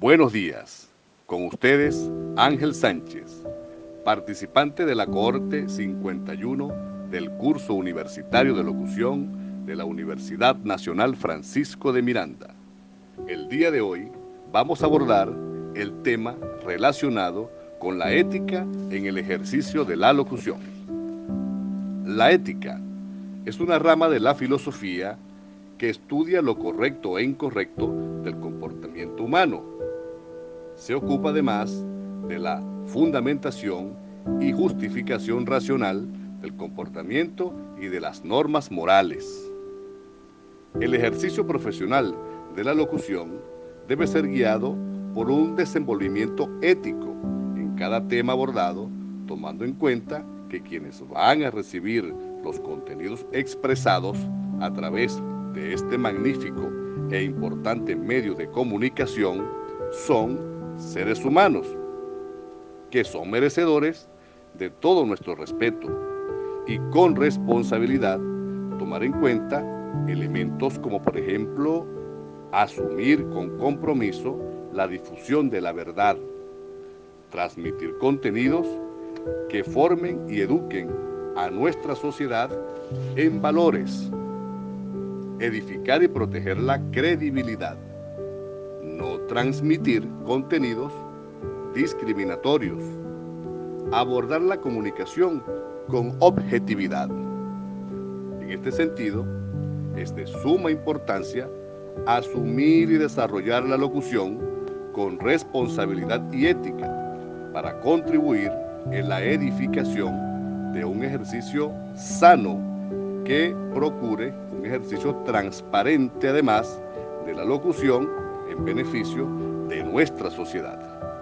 Buenos días. Con ustedes, Ángel Sánchez, participante de la cohorte 51 del curso universitario de locución de la Universidad Nacional Francisco de Miranda. El día de hoy vamos a abordar el tema relacionado con la ética en el ejercicio de la locución. La ética es una rama de la filosofía que estudia lo correcto e incorrecto del comportamiento humano. Se ocupa además de la fundamentación y justificación racional del comportamiento y de las normas morales. El ejercicio profesional de la locución debe ser guiado por un desenvolvimiento ético en cada tema abordado, tomando en cuenta que quienes van a recibir los contenidos expresados a través de este magnífico e importante medio de comunicación son seres humanos, que son merecedores de todo nuestro respeto y con responsabilidad tomar en cuenta elementos como por ejemplo asumir con compromiso la difusión de la verdad, transmitir contenidos que formen y eduquen a nuestra sociedad en valores, edificar y proteger la credibilidad, no transmitir contenidos discriminatorios, abordar la comunicación con objetividad. En este sentido, es de suma importancia asumir y desarrollar la locución con responsabilidad y ética para contribuir en la edificación de un ejercicio sano que procure un ejercicio transparente además de la locución en beneficio de nuestra sociedad.